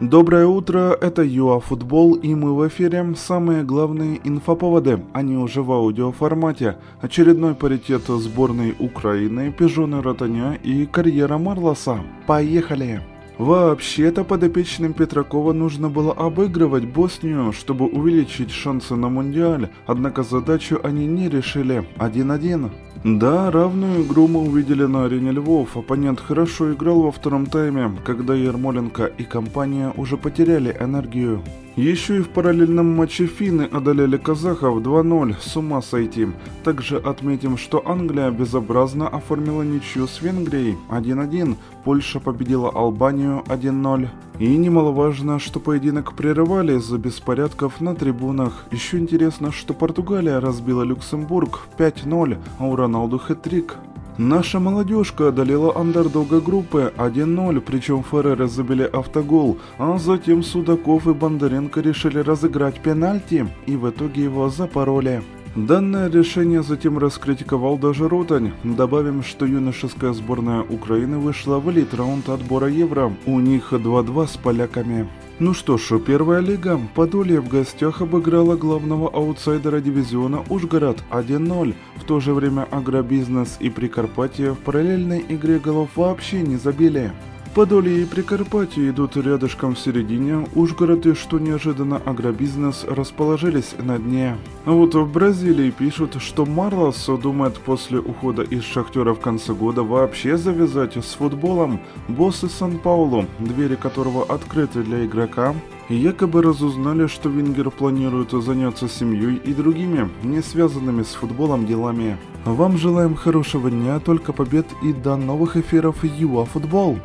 Доброе утро, это ЮА Футбол и мы в эфире. Самые главные инфоповоды, они уже в аудиоформате. Очередной паритет сборной Украины, пижоны Ротаня и карьера Марлоса. Поехали! Вообще-то подопечным Петракова нужно было обыгрывать Боснию, чтобы увеличить шансы на Мундиаль, однако задачу они не решили 1-1. Да, равную игру мы увидели на арене Львов. Оппонент хорошо играл во втором тайме, когда Ермоленко и компания уже потеряли энергию. Еще и в параллельном матче финны одолели казахов 2-0, с ума сойти. Также отметим, что Англия безобразно оформила ничью с Венгрией 1-1, Польша победила Албанию 1-0. И немаловажно, что поединок прерывали из-за беспорядков на трибунах. Еще интересно, что Португалия разбила Люксембург 5-0, а у Роналду хэт-трик. Наша молодежка одолела андердога группы 1-0, причем Ферреры забили автогол, а затем Судаков и Бондаренко решили разыграть пенальти, и в итоге его запороли. Данное решение затем раскритиковал даже Ротань. Добавим, что юношеская сборная Украины вышла в элит-раунд отбора Евро. У них 2-2 с поляками. Ну что ж, первая лига. Подолье в гостях обыграла главного аутсайдера дивизиона Ужгород 1-0. В то же время Агробизнес и Прикарпатье в параллельной игре голов вообще не забили. Подолье и Прикарпатье идут рядышком в середине, Ужгород и, что неожиданно, агробизнес расположились на дне. А вот в Бразилии пишут, что Марлос думает после ухода из Шахтера в конце года вообще завязать с футболом. Боссы Сан-Паулу, двери которого открыты для игрока, якобы разузнали, что Вингер планирует заняться семьей и другими, не связанными с футболом делами. Вам желаем хорошего дня, только побед и до новых эфиров ЮА Футбол!